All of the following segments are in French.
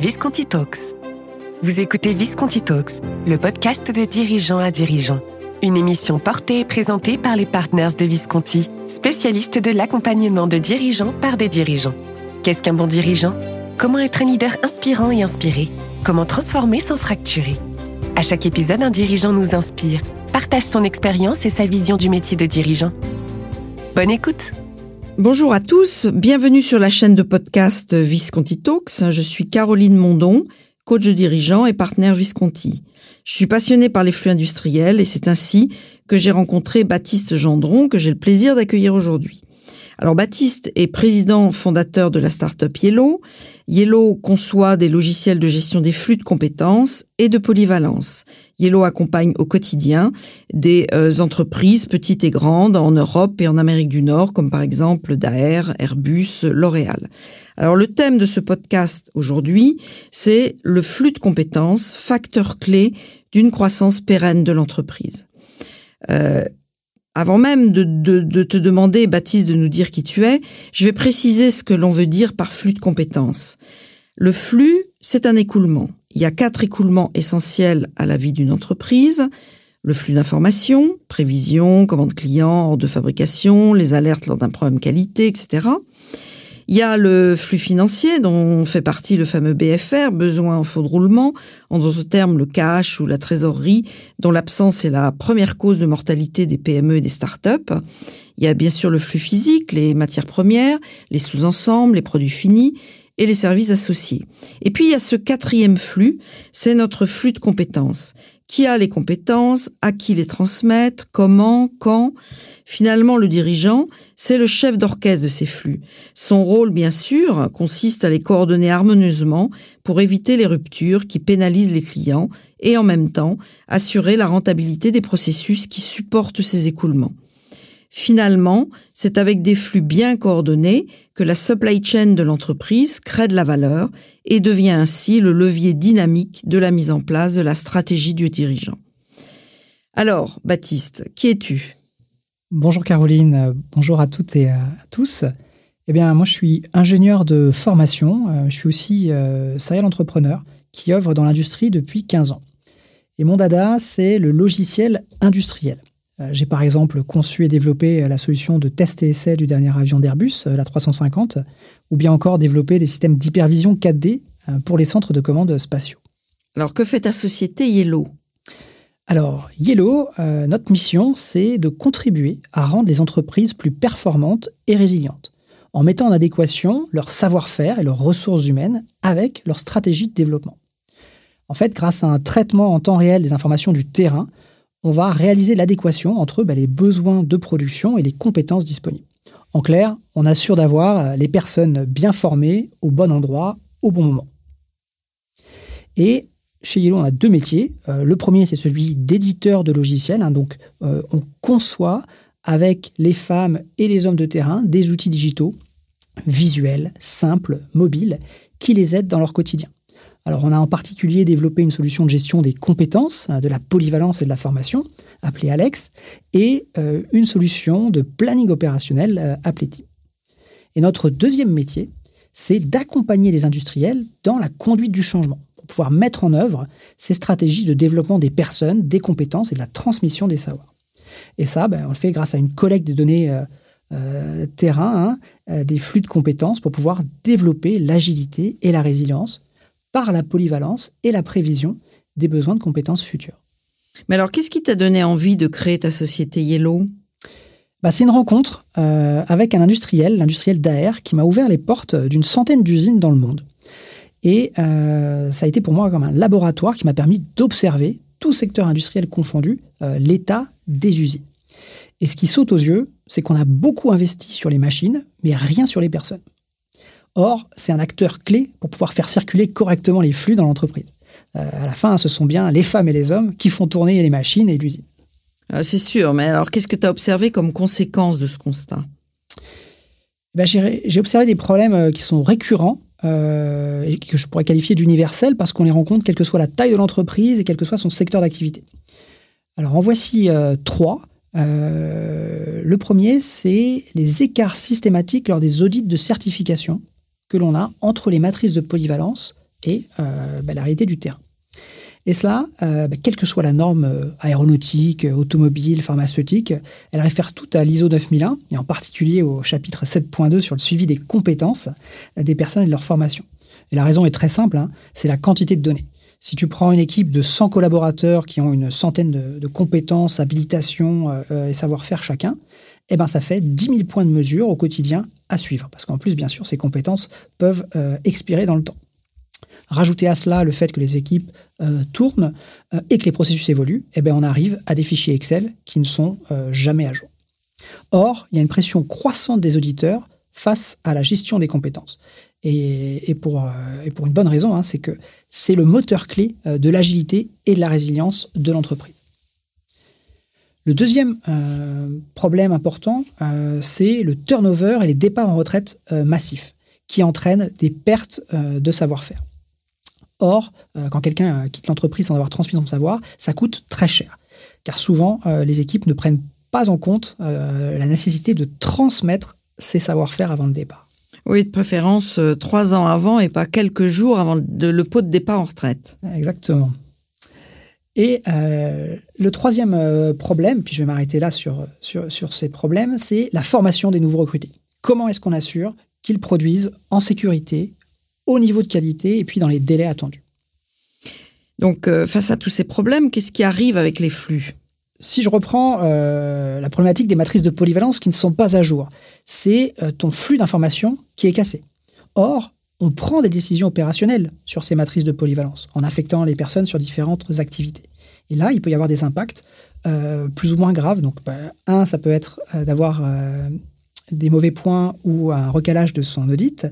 Visconti Talks. Vous écoutez Visconti Talks, le podcast de dirigeants à dirigeants. Une émission portée et présentée par les partners de Visconti, spécialistes de l'accompagnement de dirigeants par des dirigeants. Qu'est-ce qu'un bon dirigeant? Comment être un leader inspirant et inspiré? Comment transformer sans fracturer? À chaque épisode, un dirigeant nous inspire, partage son expérience et sa vision du métier de dirigeant. Bonne écoute Bonjour à tous, bienvenue sur la chaîne de podcast Visconti Talks. Je suis Caroline Mondon, coach dirigeant et partenaire Visconti. Je suis passionnée par les flux industriels et c'est ainsi que j'ai rencontré Baptiste Gendron que j'ai le plaisir d'accueillir aujourd'hui. Alors Baptiste est président fondateur de la start-up Yellow. Yellow conçoit des logiciels de gestion des flux de compétences et de polyvalence. Yellow accompagne au quotidien des euh, entreprises petites et grandes en Europe et en Amérique du Nord, comme par exemple Daer, Airbus, L'Oréal. Alors le thème de ce podcast aujourd'hui, c'est le flux de compétences, facteur clé d'une croissance pérenne de l'entreprise. Euh, avant même de, te demander, Baptiste, de nous dire qui tu es, je vais préciser ce que l'on veut dire par flux de compétences. Le flux, c'est un écoulement. Il y a quatre écoulements essentiels à la vie d'une entreprise. Le flux d'informations, prévision, commande client, ordre de fabrication, les alertes lors d'un problème qualité, etc. Il y a le flux financier dont fait partie le fameux BFR, besoin en faux de roulement, en d'autres termes le cash ou la trésorerie, dont l'absence est la première cause de mortalité des PME et des startups. Il y a bien sûr le flux physique, les matières premières, les sous-ensembles, les produits finis et les services associés. Et puis il y a ce quatrième flux, c'est notre flux de compétences. Qui a les compétences, à qui les transmettre, comment, quand? Finalement, le dirigeant, c'est le chef d'orchestre de ces flux. Son rôle, bien sûr, consiste à les coordonner harmonieusement pour éviter les ruptures qui pénalisent les clients et en même temps assurer la rentabilité des processus qui supportent ces écoulements. Finalement, c'est avec des flux bien coordonnés que la supply chain de l'entreprise crée de la valeur et devient ainsi le levier dynamique de la mise en place de la stratégie du dirigeant. Alors, Baptiste, qui es-tu? Bonjour Caroline, bonjour à toutes et à tous. Eh bien, moi, je suis ingénieur de formation. Euh, je suis aussi euh, serial entrepreneur qui œuvre dans l'industrie depuis 15 ans. Et mon dada, c'est le logiciel industriel. Euh, j'ai par exemple conçu et développé euh, la solution de test et essai du dernier avion d'Airbus, euh, la 350, ou bien encore développé des systèmes d'hypervision 4D pour les centres de commande spatiaux. Alors que fait ta société Yellow? Alors, Yellow, notre mission, c'est de contribuer à rendre les entreprises plus performantes et résilientes, en mettant en adéquation leur savoir-faire et leurs ressources humaines avec leur stratégie de développement. En fait, grâce à un traitement en temps réel des informations du terrain, on va réaliser l'adéquation entre bah, les besoins de production et les compétences disponibles. En clair, on assure d'avoir euh, les personnes bien formées au bon endroit, au bon moment. Et chez Yellow, on a deux métiers. Euh, le premier, c'est celui d'éditeur de logiciels. Hein. donc, euh, on conçoit avec les femmes et les hommes de terrain des outils digitaux visuels, simples, mobiles, qui les aident dans leur quotidien. Alors, on a en particulier développé une solution de gestion des compétences, hein, de la polyvalence et de la formation, appelée Alex, et euh, une solution de planning opérationnel appelée Team. Et notre deuxième métier, c'est d'accompagner les industriels dans la conduite du changement, pouvoir mettre en œuvre ces stratégies de développement des personnes, des compétences et de la transmission des savoirs. Et ça, ben, on le fait grâce à une collecte de données euh, terrain, hein, des flux de compétences pour pouvoir développer l'agilité et la résilience par la polyvalence et la prévision des besoins de compétences futures. Mais alors, qu'est-ce qui t'a donné envie de créer ta société Yellow? Bah, C'est une rencontre euh, avec un industriel, l'industriel Daer, qui m'a ouvert les portes d'une centaine d'usines dans le monde. Et euh, ça a été pour moi comme un laboratoire qui m'a permis d'observer, tout secteur industriel confondu, euh, l'état des usines. Et ce qui saute aux yeux, c'est qu'on a beaucoup investi sur les machines, mais rien sur les personnes. Or, c'est un acteur clé pour pouvoir faire circuler correctement les flux dans l'entreprise. Euh, à la fin, ce sont bien les femmes et les hommes qui font tourner les machines et l'usine. Ah, c'est sûr, mais alors qu'est-ce que tu as observé comme conséquence de ce constat? Ben, J'ai observé des problèmes qui sont récurrents euh, que je pourrais qualifier d'universels parce qu'on les rencontre quelle que soit la taille de l'entreprise et quel que soit son secteur d'activité. Alors en voici trois. le premier, c'est les écarts systématiques lors des audits de certification que l'on a entre les matrices de polyvalence et bah, la réalité du terrain. Et cela, bah, quelle que soit la norme aéronautique, automobile, pharmaceutique, elle réfère tout à l'ISO 9001, et en particulier au chapitre 7.2 sur le suivi des compétences des personnes et de leur formation. Et la raison est très simple, hein, c'est la quantité de données. Si tu prends une équipe de 100 collaborateurs qui ont une centaine de, compétences, habilitations euh, et savoir-faire chacun, eh ben ça fait 10 000 points de mesure au quotidien à suivre. Parce qu'en plus, bien sûr, ces compétences peuvent euh, expirer dans le temps. Rajouter à cela le fait que les équipes euh, tournent et que les processus évoluent, eh ben on arrive à des fichiers Excel qui ne sont jamais à jour. Or, il y a une pression croissante des auditeurs face à la gestion des compétences. Et, pour, euh, pour une bonne raison, hein, c'est que c'est le moteur clé euh, de l'agilité et de la résilience de l'entreprise. Le deuxième euh, problème important, c'est le turnover et les départs en retraite massifs, qui entraînent des pertes de savoir-faire. Or, quand quelqu'un quitte l'entreprise sans avoir transmis son savoir, ça coûte très cher, car souvent, les équipes ne prennent pas en compte la nécessité de transmettre ses savoir-faire avant le départ. Oui, de préférence euh, trois ans avant et pas quelques jours avant le pot de départ en retraite. Exactement. Et euh, le troisième euh, problème, puis je vais m'arrêter là sur, sur, sur, ces problèmes, c'est la formation des nouveaux recrutés. Comment est-ce qu'on assure qu'ils produisent en sécurité, au niveau de qualité et puis dans les délais attendus Donc, face à tous ces problèmes, qu'est-ce qui arrive avec les flux? Si je reprends euh, la problématique des matrices de polyvalence qui ne sont pas à jour, c'est euh, ton flux d'informations qui est cassé. Or, on prend des décisions opérationnelles sur ces matrices de polyvalence en affectant les personnes sur différentes activités. Et là, il peut y avoir des impacts euh, plus ou moins graves. Donc, bah, un, ça peut être d'avoir des mauvais points ou un recalage de son audit.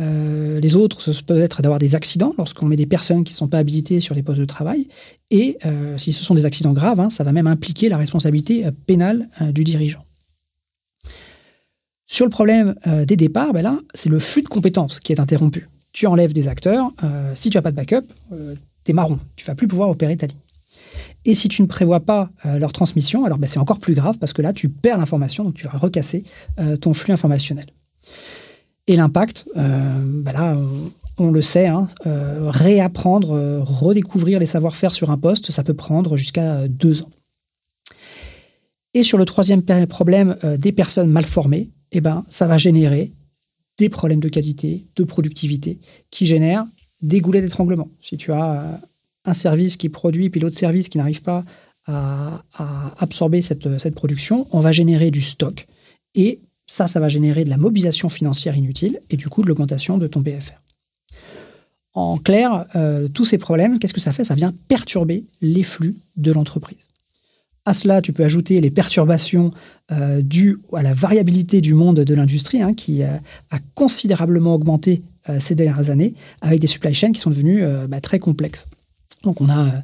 Euh, les autres, ce peut être d'avoir des accidents lorsqu'on met des personnes qui ne sont pas habilitées sur les postes de travail. Et euh, si ce sont des accidents graves, hein, ça va même impliquer la responsabilité euh, pénale du dirigeant. Sur le problème des départs, ben là, c'est le flux de compétences qui est interrompu. Tu enlèves des acteurs, si tu n'as pas de backup, tu es marron, tu vas plus pouvoir opérer ta ligne. Et si tu ne prévois pas euh, leur transmission, alors ben, c'est encore plus grave parce que là, tu perds l'information, donc tu vas recasser euh, ton flux informationnel. Et l'impact, euh, ben on, le sait, hein, réapprendre, redécouvrir les savoir-faire sur un poste, ça peut prendre jusqu'à deux ans. Et sur le troisième problème des personnes mal formées, eh ben, ça va générer des problèmes de qualité, de productivité, qui génèrent des goulets d'étranglement. Si tu as un service qui produit, puis l'autre service qui n'arrive pas à, absorber cette, production, on va générer du stock. Et ça, ça va générer de la mobilisation financière inutile et du coup de l'augmentation de ton BFR. En clair, euh, tous ces problèmes, qu'est-ce que ça fait? Ça vient perturber les flux de l'entreprise. À cela, tu peux ajouter les perturbations euh, dues à la variabilité du monde de l'industrie, hein, qui euh, a considérablement augmenté ces dernières années, avec des supply chains qui sont devenus bah, très complexes. Donc on a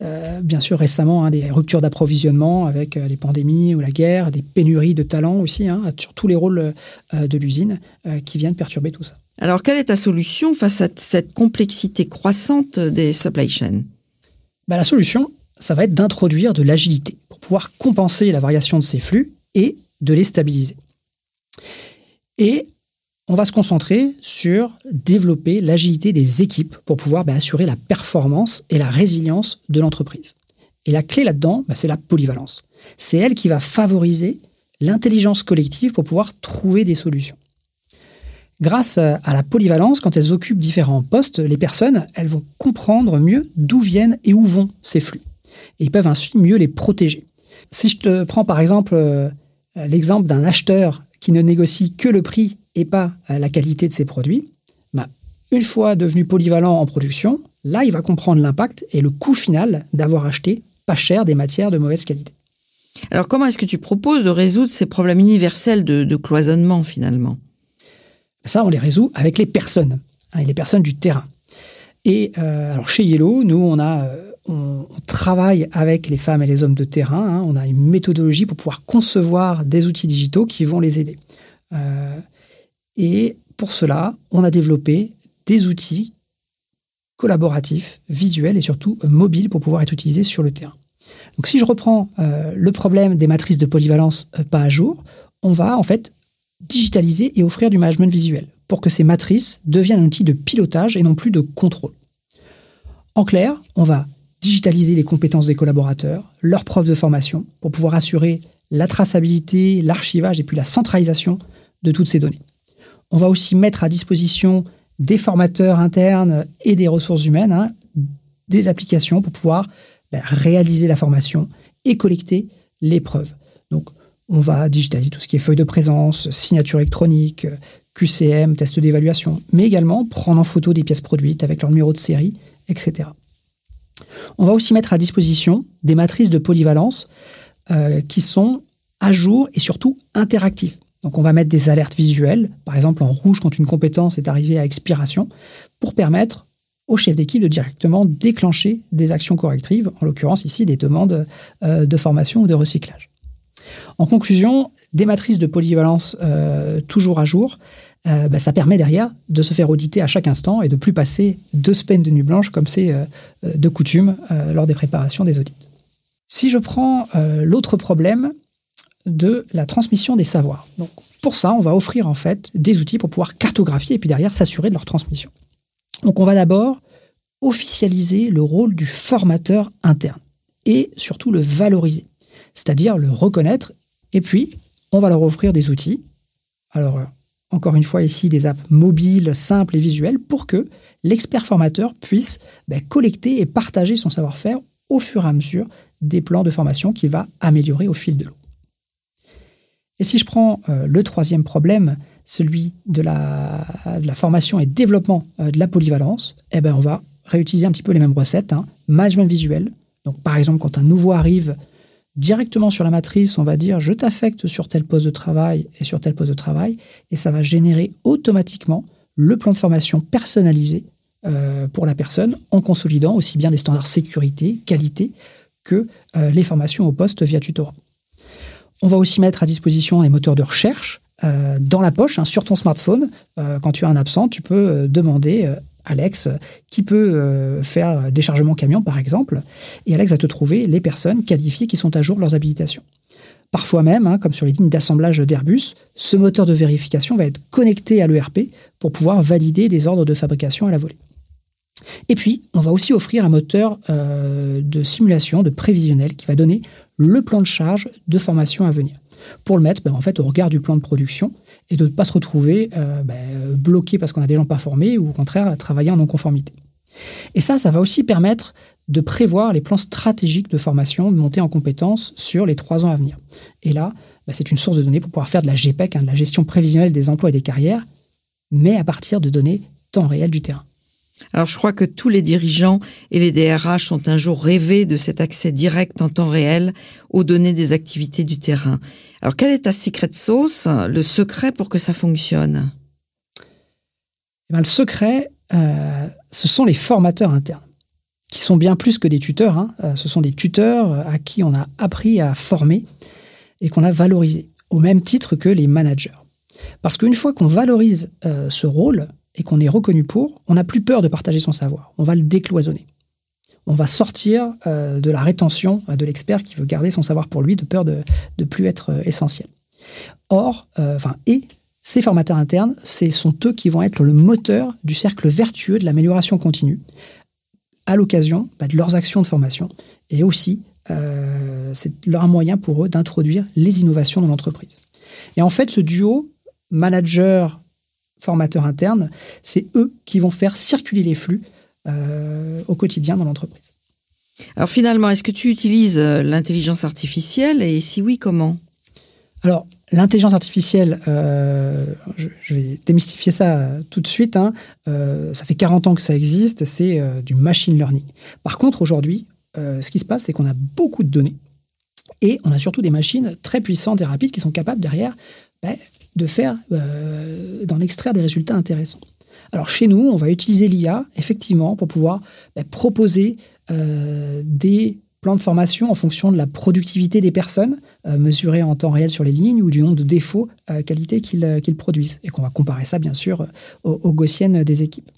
euh, bien sûr récemment hein, des ruptures d'approvisionnement avec euh, les pandémies ou la guerre, des pénuries de talents aussi hein, sur tous les rôles euh, de l'usine qui viennent perturber tout ça. Alors quelle est ta solution face à cette complexité croissante des supply chains? Bah, La solution, ça va être d'introduire de l'agilité pour pouvoir compenser la variation de ces flux et de les stabiliser. Et on va se concentrer sur développer l'agilité des équipes pour pouvoir bah, assurer la performance et la résilience de l'entreprise. Et la clé là-dedans, bah, c'est la polyvalence. C'est elle qui va favoriser l'intelligence collective pour pouvoir trouver des solutions. Grâce à la polyvalence, quand elles occupent différents postes, les personnes, elles vont comprendre mieux d'où viennent et où vont ces flux. Et ils peuvent ainsi mieux les protéger. Si je te prends par exemple euh, l'exemple d'un acheteur qui ne négocie que le prix et pas la qualité de ses produits, bah, une fois devenu polyvalent en production, là, il va comprendre l'impact et le coût final d'avoir acheté pas cher des matières de mauvaise qualité. Alors, comment est-ce que tu proposes de résoudre ces problèmes universels de, cloisonnement finalement? Ça, on les résout avec les personnes, hein, les personnes du terrain. Et euh, alors chez Yellow, nous, on a euh, on, travaille avec les femmes et les hommes de terrain. Hein. on a une méthodologie pour pouvoir concevoir des outils digitaux qui vont les aider. Euh, et pour cela, on a développé des outils collaboratifs, visuels et surtout mobiles pour pouvoir être utilisés sur le terrain. Donc si je reprends euh, le problème des matrices de polyvalence euh, pas à jour, on va en fait digitaliser et offrir du management visuel pour que ces matrices deviennent un outil de pilotage et non plus de contrôle. En clair, on va digitaliser les compétences des collaborateurs, leurs preuves de formation, pour pouvoir assurer la traçabilité, l'archivage et puis la centralisation de toutes ces données. On va aussi mettre à disposition des formateurs internes et des ressources humaines hein, des applications pour pouvoir ben, réaliser la formation et collecter les preuves. Donc, on va digitaliser tout ce qui est feuille de présence, signature électronique, QCM, test d'évaluation, mais également prendre en photo des pièces produites avec leur numéro de série, etc. On va aussi mettre à disposition des matrices de polyvalence euh, qui sont à jour et surtout interactives. Donc on va mettre des alertes visuelles, par exemple en rouge quand une compétence est arrivée à expiration, pour permettre au chef d'équipe de directement déclencher des actions correctives, en l'occurrence ici des demandes euh, de formation ou de recyclage. En conclusion, des matrices de polyvalence euh, toujours à jour, euh, bah, ça permet derrière de se faire auditer à chaque instant et de plus passer deux semaines de nuit blanche comme c'est de coutume lors des préparations des audits. Si je prends l'autre problème de la transmission des savoirs. Donc, pour ça, on va offrir en fait des outils pour pouvoir cartographier et puis derrière s'assurer de leur transmission. Donc on va d'abord officialiser le rôle du formateur interne et surtout le valoriser c'est-à-dire le reconnaître, et puis on va leur offrir des outils. Alors, euh, encore une fois ici, des apps mobiles, simples et visuelles, pour que l'expert formateur puisse ben, collecter et partager son savoir-faire au fur et à mesure des plans de formation qu'il va améliorer au fil de l'eau. Et si je prends euh, le troisième problème, celui de la, formation et développement euh, de la polyvalence, eh ben on va réutiliser un petit peu les mêmes recettes. Hein. Management visuel. Donc, par exemple, quand un nouveau arrive directement sur la matrice, on va dire je t'affecte sur tel poste de travail et sur tel poste de travail, et ça va générer automatiquement le plan de formation personnalisé euh, pour la personne en consolidant aussi bien des standards sécurité, qualité que les formations au poste via tutorat. On va aussi mettre à disposition des moteurs de recherche euh, dans la poche, hein, sur ton smartphone. quand tu as un absent, tu peux demander Alex, qui peut euh, faire des chargements camions, par exemple, et Alex va te trouver les personnes qualifiées qui sont à jour leurs habilitations. Parfois même, hein, comme sur les lignes d'assemblage d'Airbus, ce moteur de vérification va être connecté à l'ERP pour pouvoir valider des ordres de fabrication à la volée. Et puis, on va aussi offrir un moteur euh, de simulation, de prévisionnel, qui va donner le plan de charge de formation à venir. Pour le mettre ben, en fait, au regard du plan de production et de ne pas se retrouver euh, ben, bloqué parce qu'on a des gens pas formés ou au contraire travailler en non-conformité. Et ça, ça va aussi permettre de prévoir les plans stratégiques de formation, de monter en compétences sur les trois ans à venir. Et là, ben, c'est une source de données pour pouvoir faire de la GPEC, hein, de la gestion prévisionnelle des emplois et des carrières, mais à partir de données temps réel du terrain. Alors je crois que tous les dirigeants et les DRH ont un jour rêvé de cet accès direct en temps réel aux données des activités du terrain. Alors quelle est ta secret sauce, le secret pour que ça fonctionne? Eh ben, Le secret, euh, ce sont les formateurs internes, qui sont bien plus que des tuteurs. Hein. Euh, ce sont des tuteurs à qui on a appris à former et qu'on a valorisé, au même titre que les managers. Parce qu'une fois qu'on valorise euh, ce rôle, et qu'on est reconnu pour, on n'a plus peur de partager son savoir. On va le décloisonner. On va sortir euh, de la rétention euh, de l'expert qui veut garder son savoir pour lui, de peur de ne plus être euh, essentiel. Or, enfin, et ces formateurs internes, ce sont eux qui vont être le moteur du cercle vertueux de l'amélioration continue à l'occasion bah, de leurs actions de formation. Et aussi, c'est leur moyen pour eux d'introduire les innovations dans l'entreprise. Et en fait, ce duo manager formateurs internes, c'est eux qui vont faire circuler les flux euh, au quotidien dans l'entreprise. Alors finalement, est-ce que tu utilises euh, l'intelligence artificielle et si oui, comment? Alors, l'intelligence artificielle, euh, je, vais démystifier ça tout de suite. Hein. ça fait 40 ans que ça existe, c'est du machine learning. Par contre, aujourd'hui, ce qui se passe, c'est qu'on a beaucoup de données et on a surtout des machines très puissantes et rapides qui sont capables derrière ben, de faire, euh, d'en extraire des résultats intéressants. Alors chez nous, on va utiliser l'IA effectivement pour pouvoir bah, proposer euh, des plans de formation en fonction de la productivité des personnes euh, mesurées en temps réel sur les lignes ou du nombre de défauts qualité qu'ils produisent et qu'on va comparer ça bien sûr aux gaussiennes des équipes.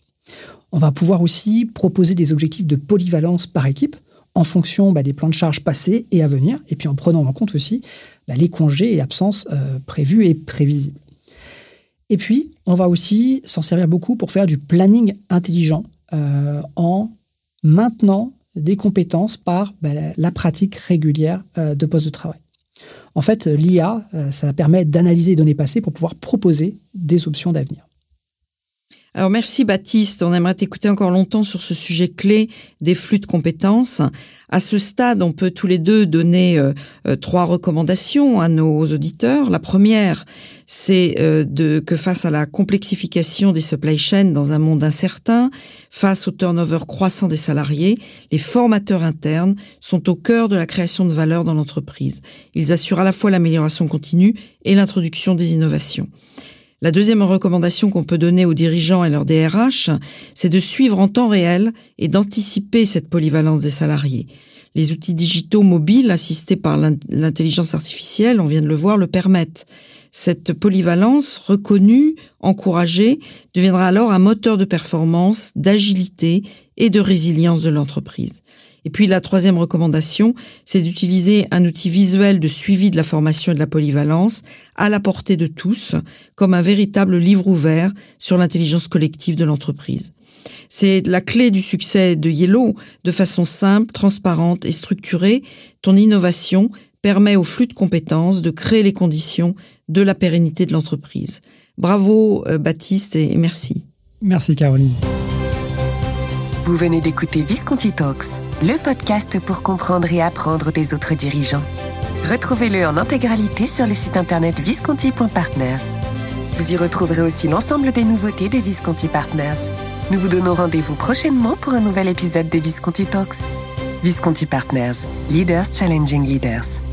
On va pouvoir aussi proposer des objectifs de polyvalence par équipe en fonction bah, des plans de charge passés et à venir, et puis en prenant en compte aussi bah, les congés et absences euh, prévus et prévisibles. Et puis, on va aussi s'en servir beaucoup pour faire du planning intelligent euh, en maintenant des compétences par ben, la pratique régulière euh, de poste de travail. En fait, l'IA, ça permet d'analyser les données passées pour pouvoir proposer des options d'avenir. Alors merci Baptiste, on aimerait t'écouter encore longtemps sur ce sujet clé des flux de compétences. À ce stade, on peut tous les deux donner euh, euh, trois recommandations à nos auditeurs. La première, c'est euh, que face à la complexification des supply chains dans un monde incertain, face au turnover croissant des salariés, les formateurs internes sont au cœur de la création de valeur dans l'entreprise. Ils assurent à la fois l'amélioration continue et l'introduction des innovations. La deuxième recommandation qu'on peut donner aux dirigeants et leurs DRH, c'est de suivre en temps réel et d'anticiper cette polyvalence des salariés. Les outils digitaux mobiles assistés par l'intelligence artificielle, on vient de le voir, le permettent. Cette polyvalence reconnue, encouragée, deviendra alors un moteur de performance, d'agilité et de résilience de l'entreprise. Et puis la troisième recommandation, c'est d'utiliser un outil visuel de suivi de la formation et de la polyvalence à la portée de tous, comme un véritable livre ouvert sur l'intelligence collective de l'entreprise. C'est la clé du succès de Yellow. De façon simple, transparente et structurée, ton innovation permet au flux de compétences de créer les conditions de la pérennité de l'entreprise. Bravo euh, Baptiste et merci. Merci Caroline. Vous venez d'écouter Visconti Talks le podcast pour comprendre et apprendre des autres dirigeants. Retrouvez-le en intégralité sur le site internet visconti.partners. Vous y retrouverez aussi l'ensemble des nouveautés de Visconti Partners. Nous vous donnons rendez-vous prochainement pour un nouvel épisode de Visconti Talks. Visconti Partners, Leaders Challenging Leaders.